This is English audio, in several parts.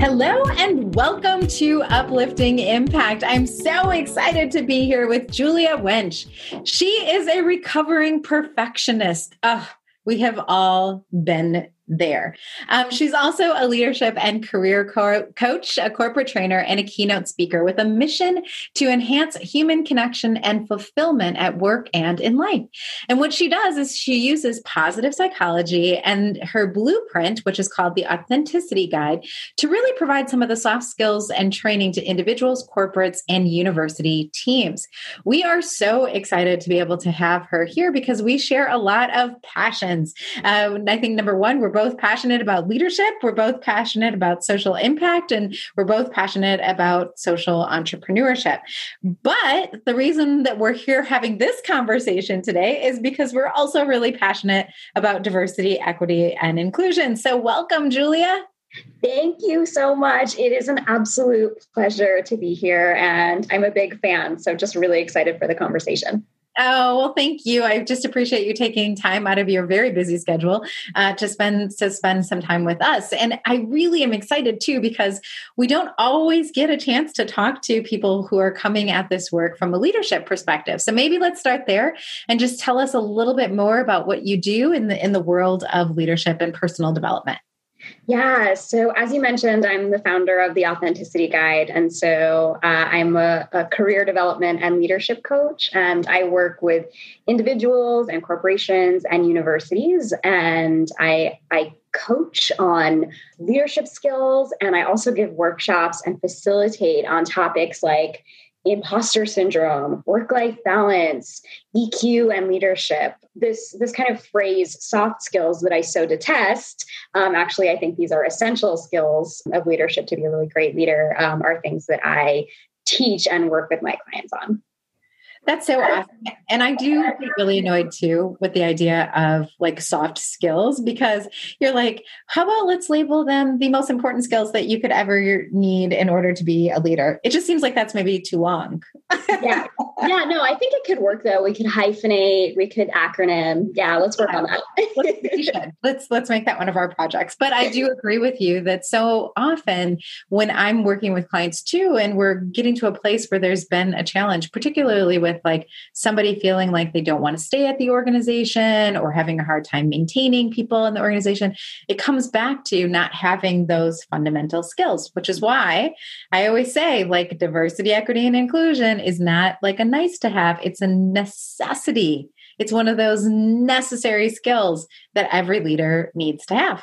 Hello and welcome to Uplifting Impact. I'm so excited to be here with Julia Wench. She is a recovering perfectionist. We have all been there. Um, she's also a leadership and career co- coach, a corporate trainer, and a keynote speaker with a mission to enhance human connection and fulfillment at work and in life. And what she does is she uses positive psychology and her blueprint, which is called the Authenticity Guide, to really provide some of the soft skills and training to individuals, corporates, and university teams. We are so excited to be able to have her here because we share a lot of passions. Uh, I think number one, we're both both passionate about leadership. We're both passionate about social impact and we're both passionate about social entrepreneurship. But the reason that we're here having this conversation today is because we're also really passionate about diversity, equity, and inclusion. So, welcome, Julia. Thank you so much. It is an absolute pleasure to be here, and I'm a big fan. So, just really excited for the conversation. Oh, well, thank you. I just appreciate you taking time out of your very busy schedule uh, to spend to spend some time with us. And I really am excited too because we don't always get a chance to talk to people who are coming at this work from a leadership perspective. So maybe let's start there and just tell us a little bit more about what you do in the in the world of leadership and personal development. Yeah. So, as you mentioned, I'm the founder of the Authenticity Guide. And so uh, I'm a, a, career development and leadership coach. And I work with individuals and corporations and universities. And I, I coach on leadership skills. And I also give workshops and facilitate on topics like imposter syndrome, work-life balance, EQ and leadership. This this kind of phrase, soft skills that I so detest. Um, actually, I think these are essential skills of leadership to be a really great leader. Um, are things that I teach and work with my clients on. That's so awesome. And I do get really annoyed too with the idea of like soft skills because you're like, how about let's label them the most important skills that you could ever need in order to be a leader? It just seems like that's maybe too long. yeah. Yeah. No, I think it could work though. We could hyphenate, we could acronym. Yeah, let's work on that. let's, let's let's make that one of our projects. But I do agree with you that so often when I'm working with clients too, and we're getting to a place where there's been a challenge, particularly with with like somebody feeling like they don't want to stay at the organization or having a hard time maintaining people in the organization, it comes back to not having those fundamental skills, which is why I always say like diversity, equity, and inclusion is not like a nice to have, it's a necessity. It's one of those necessary skills that every leader needs to have.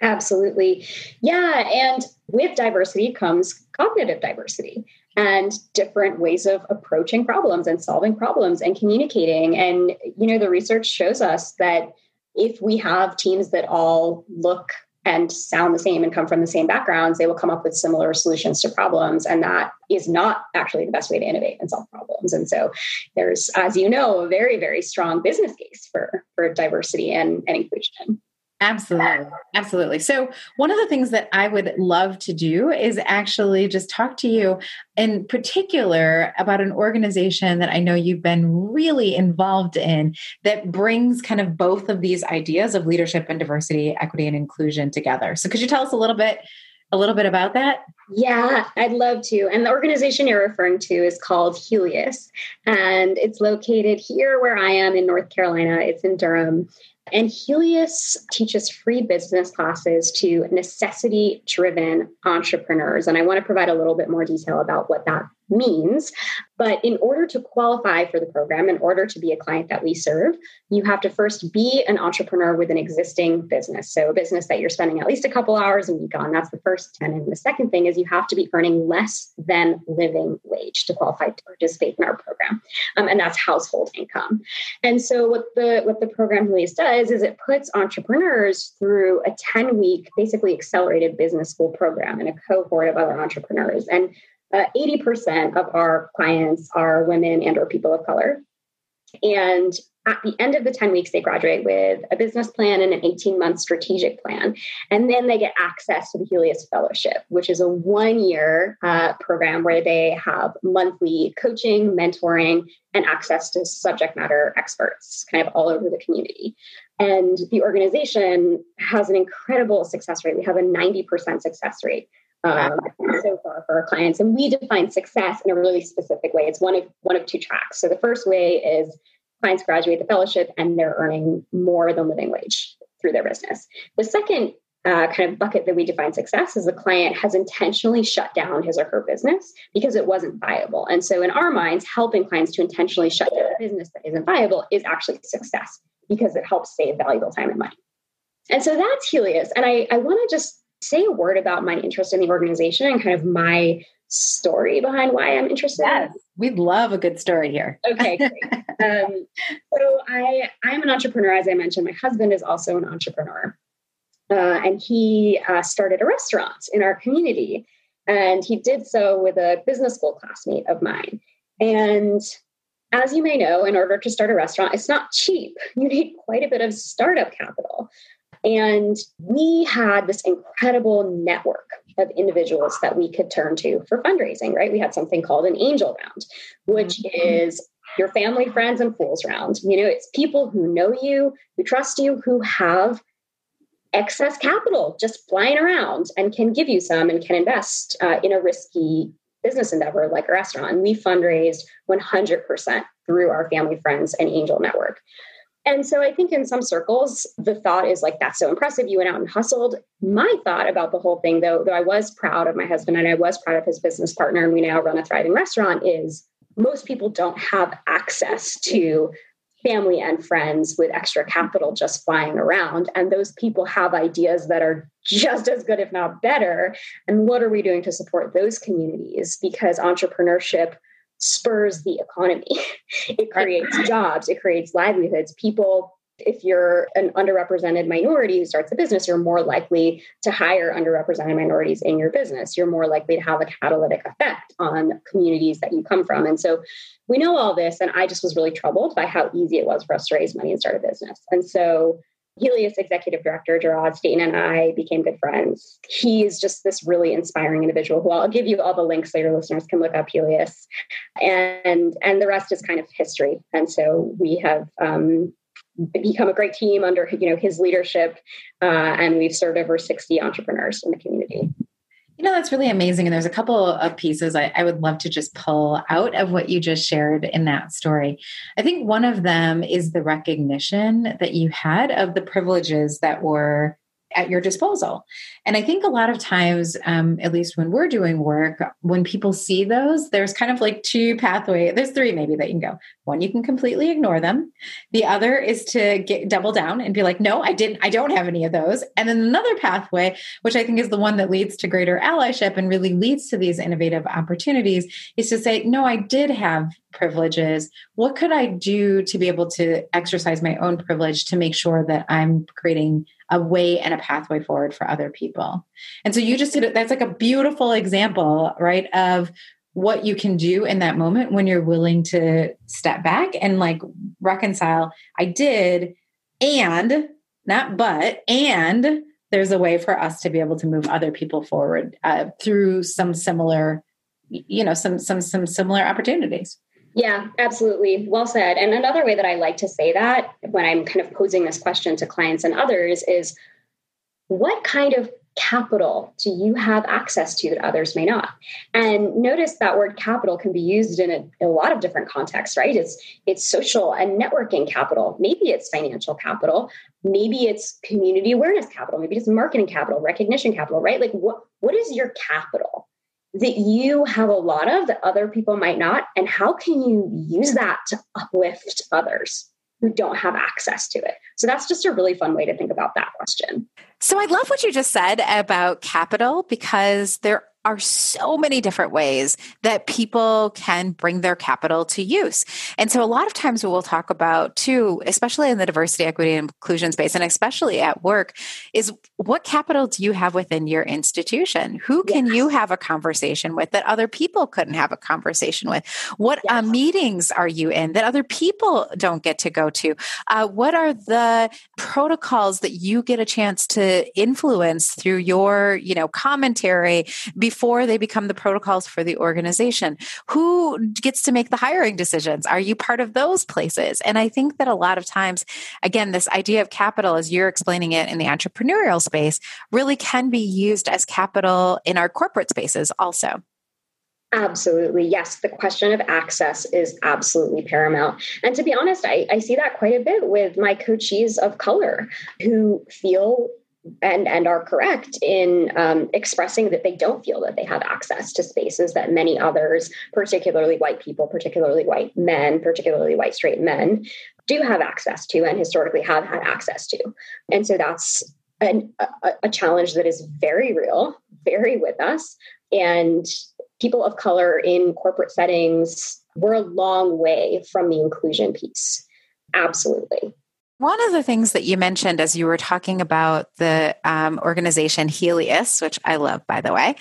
Absolutely. Yeah. And with diversity comes cognitive diversity and different ways of approaching problems and solving problems and communicating. And, you know, the research shows us that if we have teams that all look and sound the same and come from the same backgrounds, they will come up with similar solutions to problems. And that is not actually the best way to innovate and solve problems. And so there's, as you know, a very, very strong business case for, for diversity and, and inclusion. Absolutely. Absolutely. So, one of the things that I would love to do is actually just talk to you in particular about an organization that I know you've been really involved in that brings kind of both of these ideas of leadership and diversity, equity, and inclusion together. So, could you tell us a little bit? A little bit about that? Yeah, I'd love to. And the organization you're referring to is called Helius, and it's located here where I am in North Carolina. It's in Durham. And Helius teaches free business classes to necessity driven entrepreneurs. And I want to provide a little bit more detail about what that means. But in order to qualify for the program, in order to be a client that we serve, you have to first be an entrepreneur with an existing business. So, a business that you're spending at least a couple hours a week on. That's the first 10. And the second thing is you have to be earning less than living wage to qualify to participate in our program. Um, and that's household income. And so, what the, what the program really does is it puts entrepreneurs through a 10 week, basically accelerated business school program and a cohort of other entrepreneurs. And uh, 80% of our clients are women and or people of color. And at the end of the 10 weeks they graduate with a business plan and an 18 month strategic plan. And then they get access to the helius fellowship which is a one year uh, program where they have monthly coaching mentoring and access to subject matter experts kind of all over the community. And the organization has an incredible success rate. We have a 90% success rate um, so far for our clients. And we define success in a really specific way. It's one of one of two tracks. So the first way is clients graduate the fellowship and they're earning more than living wage through their business. The second uh, kind of bucket that we define success is the client has intentionally shut down his or her business because it wasn't viable. And so, in our minds, helping clients to intentionally shut down a business that isn't viable is actually success because it helps save valuable time and money. And so that's Helius. And I, I want to just say a word about my interest in the organization and kind of my story behind why I'm interested. Yes, we'd love a good story here. Okay, um, so I I'm an entrepreneur, as I mentioned. My husband is also an entrepreneur, uh, and he uh, started a restaurant in our community, and he did so with a business school classmate of mine. And as you may know, in order to start a restaurant, it's not cheap. You need quite a bit of startup capital. And we had this incredible network of individuals that we could turn to for fundraising, right? We had something called an angel round, which mm-hmm. is your family, friends, and fools round. You know, it's people who know you, who trust you, who have excess capital just flying around and can give you some and can invest uh, in a risky business endeavor like a restaurant. We fundraised 100% through our family, friends, and angel network. And so I think in some circles, the thought is like, that's so impressive. You went out and hustled. My thought about the whole thing, though, though I was proud of my husband and I was proud of his business partner, and we now run a thriving restaurant, is most people don't have access to family and friends with extra capital just flying around. And those people have ideas that are just as good, if not better. And what are we doing to support those communities? Because entrepreneurship spurs the economy. it creates jobs, it creates livelihoods. People, if you're an underrepresented minority who starts a business, you're more likely to hire underrepresented minorities in your business. You're more likely to have a catalytic effect on communities that you come from. And so we know all this. And I just was really troubled by how easy it was for us to raise money and start a business. And so Helius executive director Gerard Staten and I became good friends. He is just this really inspiring individual who I'll give you all the links so your listeners can look up Helius, and and the rest is kind of history. And so we have um, become a great team under you know his leadership, uh, and we've served over sixty entrepreneurs in the community. You know, that's really amazing. And there's a couple of pieces I, I, would love to just pull out of what you just shared in that story. I think one of them is the recognition that you had of the privileges that were at your disposal. And I think a lot of times, um, at least when we're doing work, when people see those, there's kind of like two pathways. There's three maybe that you can go. One, you can completely ignore them. The other is to get double down and be like, no, I didn't, I don't have any of those. And then another pathway, which I think is the one that leads to greater allyship and really leads to these innovative opportunities, is to say, no, I did have privileges. What could I do to be able to exercise my own privilege to make sure that I'm creating a way and a pathway forward for other people. And so you just did it. That's like a beautiful example, right? Of what you can do in that moment when you're willing to step back and like reconcile. I did, and not but, and there's a way for us to be able to move other people forward uh, through some similar, you know, some some some similar opportunities. Yeah, absolutely. Well said. And another way that I like to say that when I'm kind of posing this question to clients and others is what kind of capital do you have access to that others may not? And notice that word capital can be used in a, a, lot of different contexts right? It's it's social and networking capital. Maybe it's financial capital. Maybe it's community awareness capital. Maybe it's marketing capital recognition capital right? Like what what is your capital that you have a lot of that other people might not? And how can you use that to uplift others who don't have access to it? So that's just a really fun way to think about that question. So I love what you just said about capital because there are so many different ways that people can bring their capital to use. And so a lot of times what we'll talk about too, especially in the diversity, equity, and inclusion space, and especially at work, is what capital do you have within your institution? Who can yes. you have a conversation with that other people couldn't have a conversation with? What yes. uh, meetings are you in that other people don't get to go to? Uh, what are the protocols that you get a chance to influence through your, you know, commentary before before they become the protocols for the organization? Who gets to make the hiring decisions? Are you part of those places? And I think that a lot of times, again, this idea of capital, as you're explaining it in the entrepreneurial space, really can be used as capital in our corporate spaces also. Absolutely. Yes. The question of access is absolutely paramount. And to be honest, I, I see that quite a bit with my coachees of color who feel and and are correct in um, expressing that they don't feel that they have access to spaces that many others, particularly white people, particularly white men, particularly white straight men, do have access to and historically have had access to. And so that's an, a, a challenge that is very real, very with us, and people of color in corporate settings, we're a long way from the inclusion piece. Absolutely. One of the things that you mentioned as you were talking about the um, organization Helius, which I love, by the way,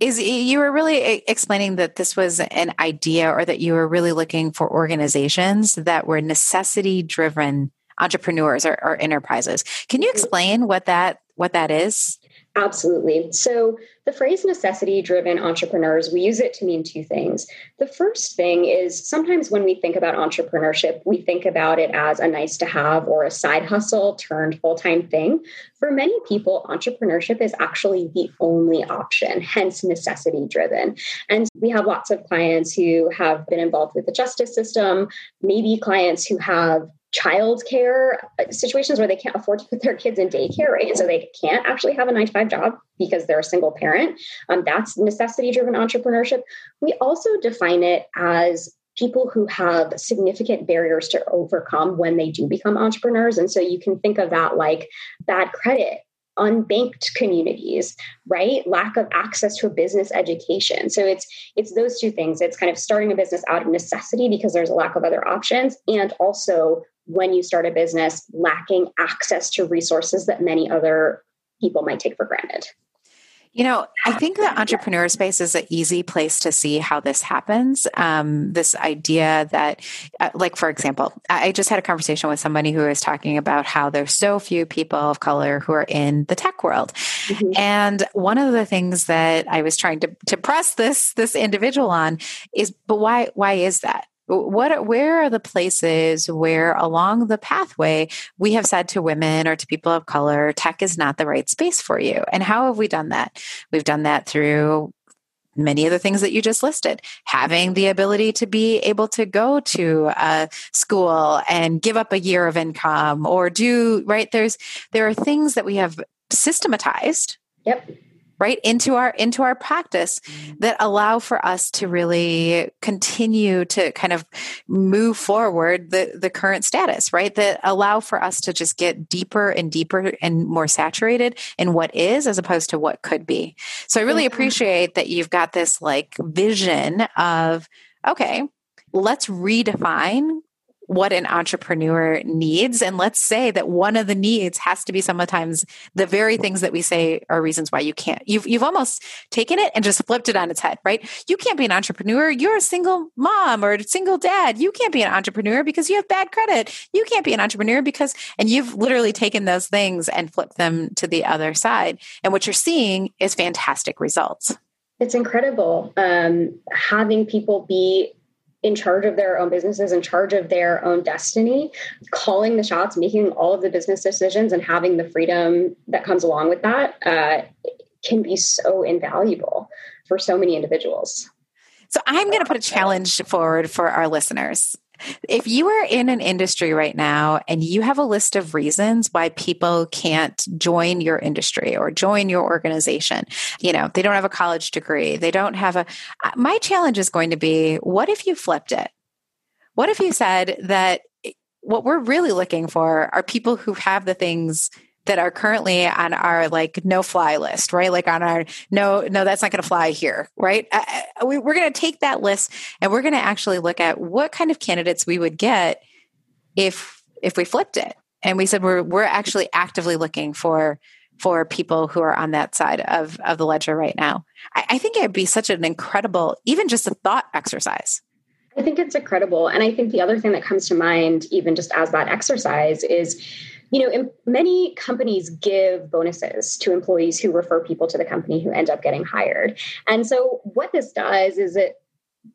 is you were really explaining that this was an idea or that you were really looking for organizations that were necessity driven entrepreneurs or, or enterprises. Can you explain what that what that is? Absolutely. So, the phrase necessity driven entrepreneurs, we use it to mean two things. The first thing is sometimes when we think about entrepreneurship, we think about it as a nice to have or a side hustle turned full time thing. For many people, entrepreneurship is actually the only option, hence necessity driven. And we have lots of clients who have been involved with the justice system, maybe clients who have childcare uh, situations where they can't afford to put their kids in daycare, right? And so they can't actually have a nine to five job because they're a single parent. Um, that's necessity driven entrepreneurship. We also define it as people who have significant barriers to overcome when they do become entrepreneurs. And so you can think of that like bad credit unbanked communities right lack of access to a business education so it's it's those two things it's kind of starting a business out of necessity because there's a lack of other options and also when you start a business lacking access to resources that many other people might take for granted. You know, I think the entrepreneur space is an easy place to see how this happens. Um, this idea that, uh, like, for example, I just had a conversation with somebody who was talking about how there's so few people of color who are in the tech world. Mm-hmm. And one of the things that I was trying to, to press this, this individual on is, but why, why is that? What where are the places where along the pathway we have said to women or to people of color tech is not the right space for you? And how have we done that? We've done that through many of the things that you just listed having the ability to be able to go to a school and give up a year of income or do right? There's there are things that we have systematized yep right into our into our practice mm-hmm. that allow for us to really continue to kind of move forward the the current status right? That allow for us to just get deeper and deeper and more saturated in what is as opposed to what could be. So i really appreciate that you've got this like vision of okay let's redefine what an entrepreneur needs. And let's say that one of the needs has to be sometimes the very things that we say are reasons why you can't. You've, you've almost taken it and just flipped it on its head, right? You can't be an entrepreneur. You're a single mom or a single dad. You can't be an entrepreneur because you have bad credit. You can't be an entrepreneur because, and you've literally taken those things and flipped them to the other side. And what you're seeing is fantastic results. It's incredible um, having people be in charge of their own businesses, in charge of their own destiny, calling the shots, making all of the business decisions, and having the freedom that comes along with that uh, can be so invaluable for so many individuals. So, I'm going to put a challenge forward for our listeners. If you are in an industry right now and you have a list of reasons why people can't join your industry or join your organization, you know, they don't have a college degree, they don't have a, uh, my challenge is going to be what if you flipped it? What if you said that eh, what we're really looking for are people who have the things that are currently on our like no fly list, right? Like on our no, no, that's not going to fly here, right? Uh, uh we, we're going to take that list and we're going to actually look at what kind of candidates we would get if if we flipped it and we said we're we're actually actively looking for for people who are on that side of of the ledger right now. I, I think it'd be such an incredible, even just a thought exercise. I think it's incredible. And I think the other thing that comes to mind, even just as that exercise, is you know, many companies give bonuses to employees who refer people to the company who end up getting hired. And so what this does is it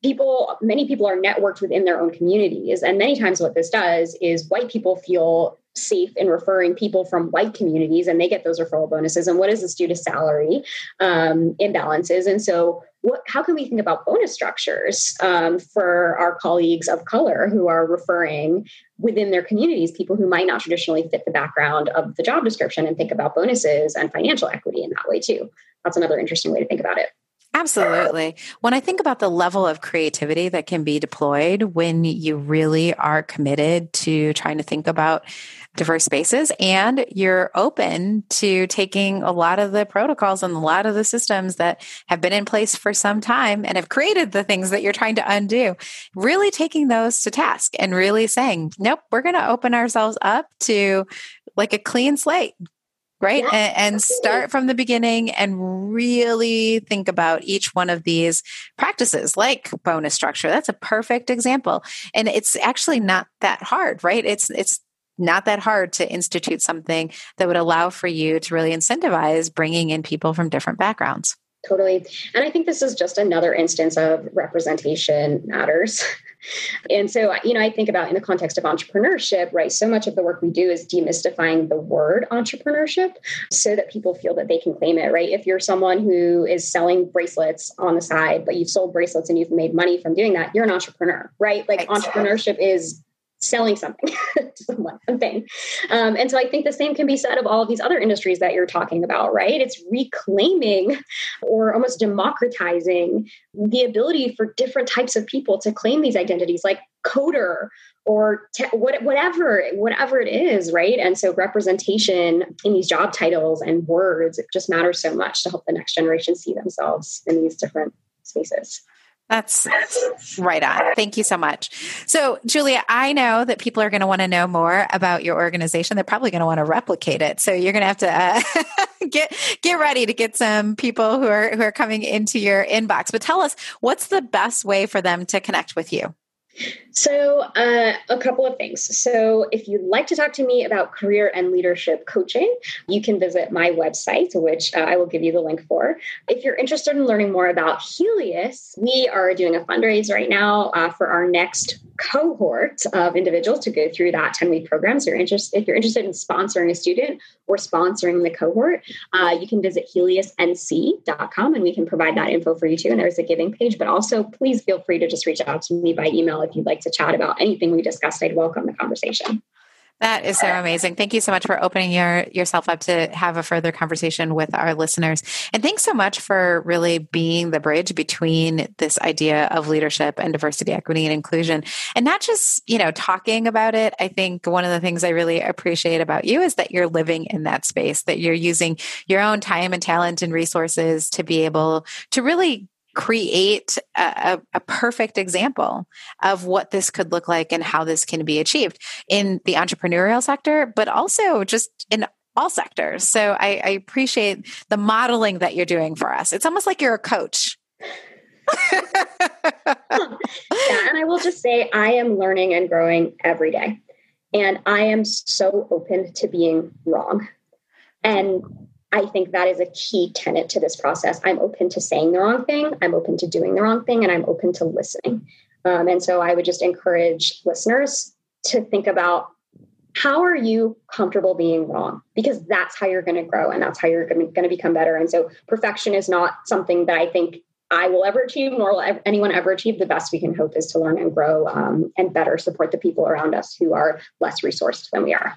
people many people are networked within their own communities. And many times what this does is white people feel safe in referring people from white communities and they get those referral bonuses. And what does this do to salary um, imbalances? And so what, how can we think about bonus structures um, for our colleagues of color who are referring within their communities people who might not traditionally fit the background of the job description and think about bonuses and financial equity in that way too that's another interesting way to think about it Absolutely. When I think about the level of creativity that can be deployed when you really are committed to trying to think about diverse spaces and you're open to taking a lot of the protocols and a lot of the systems that have been in place for some time and have created the things that you're trying to undo, really taking those to task and really saying, nope, we're going to open ourselves up to like a clean slate right? Yeah, and, and start from the beginning and really think about each one of these practices, like bonus structure. That's a perfect example. And it's actually not that hard, right? It's it's not that hard to institute something that would allow for you to really incentivize bringing in people from different backgrounds. Totally. And I think this is just another instance of representation matters. and so, you know, I think about in the context of entrepreneurship, right? So much of the work we do is demystifying the word entrepreneurship so that people feel that they can claim it, right? If you're someone who is selling bracelets on the side, but you've sold bracelets and you've made money from doing that, you're an entrepreneur, right? Like entrepreneurship is selling something to someone, something. Um, and so I think the same can be said of all of these other industries that you're talking about, right? It's reclaiming or almost democratizing the ability for different types of people to claim these identities, like coder or te- what, whatever, whatever it is, right? And so representation in these job titles and words it just matters so much to help the next generation see themselves in these different spaces. That's right on. Thank you so much. So, Julia, I know that people are going to want to know more about your organization. They're probably going to want to replicate it. So, you're going to have to uh, get get ready to get some people who are who are coming into your inbox. But tell us, what's the best way for them to connect with you? So, uh, a couple of things. So, if you'd like to talk to me about career and leadership coaching, you can visit my website, which uh, I will give you the link for. If you're interested in learning more about Helius, we are doing a fundraise right now uh, for our next cohort of individuals to go through that 10 week program. So, you're interested, if you're interested in sponsoring a student or sponsoring the cohort, uh, you can visit heliusnc.com and we can provide that info for you too. And there's a giving page, but also please feel free to just reach out to me by email if you'd like to chat about anything we discussed. I'd welcome the conversation. That is so amazing. Thank you so much for opening your yourself up to have a further conversation with our listeners. And thanks so much for really being the bridge between this idea of leadership and diversity, equity, and inclusion. And not just, you know, talking about it. I think one of the things I really appreciate about you is that you're living in that space, that you're using your own time and talent and resources to be able to really create a, a, perfect example of what this could look like and how this can be achieved in the entrepreneurial sector, but also just in all sectors. So I, I appreciate the modeling that you're doing for us. It's almost like you're a coach. yeah, and I will just say I am learning and growing every day. And I am so open to being wrong. And I think that is a key tenet to this process. I'm open to saying the wrong thing, I'm open to doing the wrong thing, and I'm open to listening. Um, and so I would just encourage listeners to think about how are you comfortable being wrong? Because that's how you're going to grow and that's how you're going to become better. And so perfection is not something that I think I will ever achieve, nor will anyone ever achieve. The best we can hope is to learn and grow um, and better support the people around us who are less resourced than we are.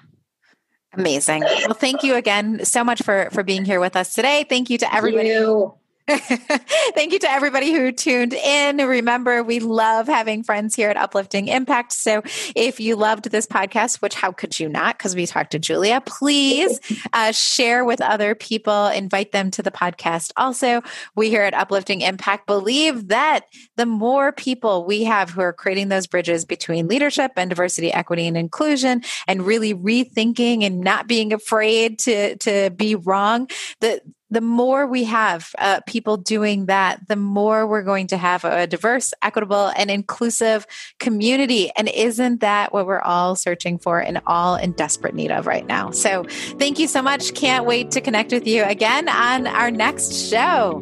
Amazing. Well, thank you again so much for for being here with us today. Thank you to everybody. You. Thank you to everybody who tuned in. Remember, we love having friends here at Uplifting Impact. So if you loved this podcast, which how could you not? Because we talked to Julia, please uh, share with other people, invite them to the podcast. Also, we here at Uplifting Impact believe that the more people we have who are creating those bridges between leadership and diversity, equity, and inclusion, and really rethinking and not being afraid to, to be wrong, the the more we have uh, people doing that, the more we're going to have a diverse, equitable, and inclusive community. And isn't that what we're all searching for and all in desperate need of right now? So thank you so much. Can't wait to connect with you again on our next show.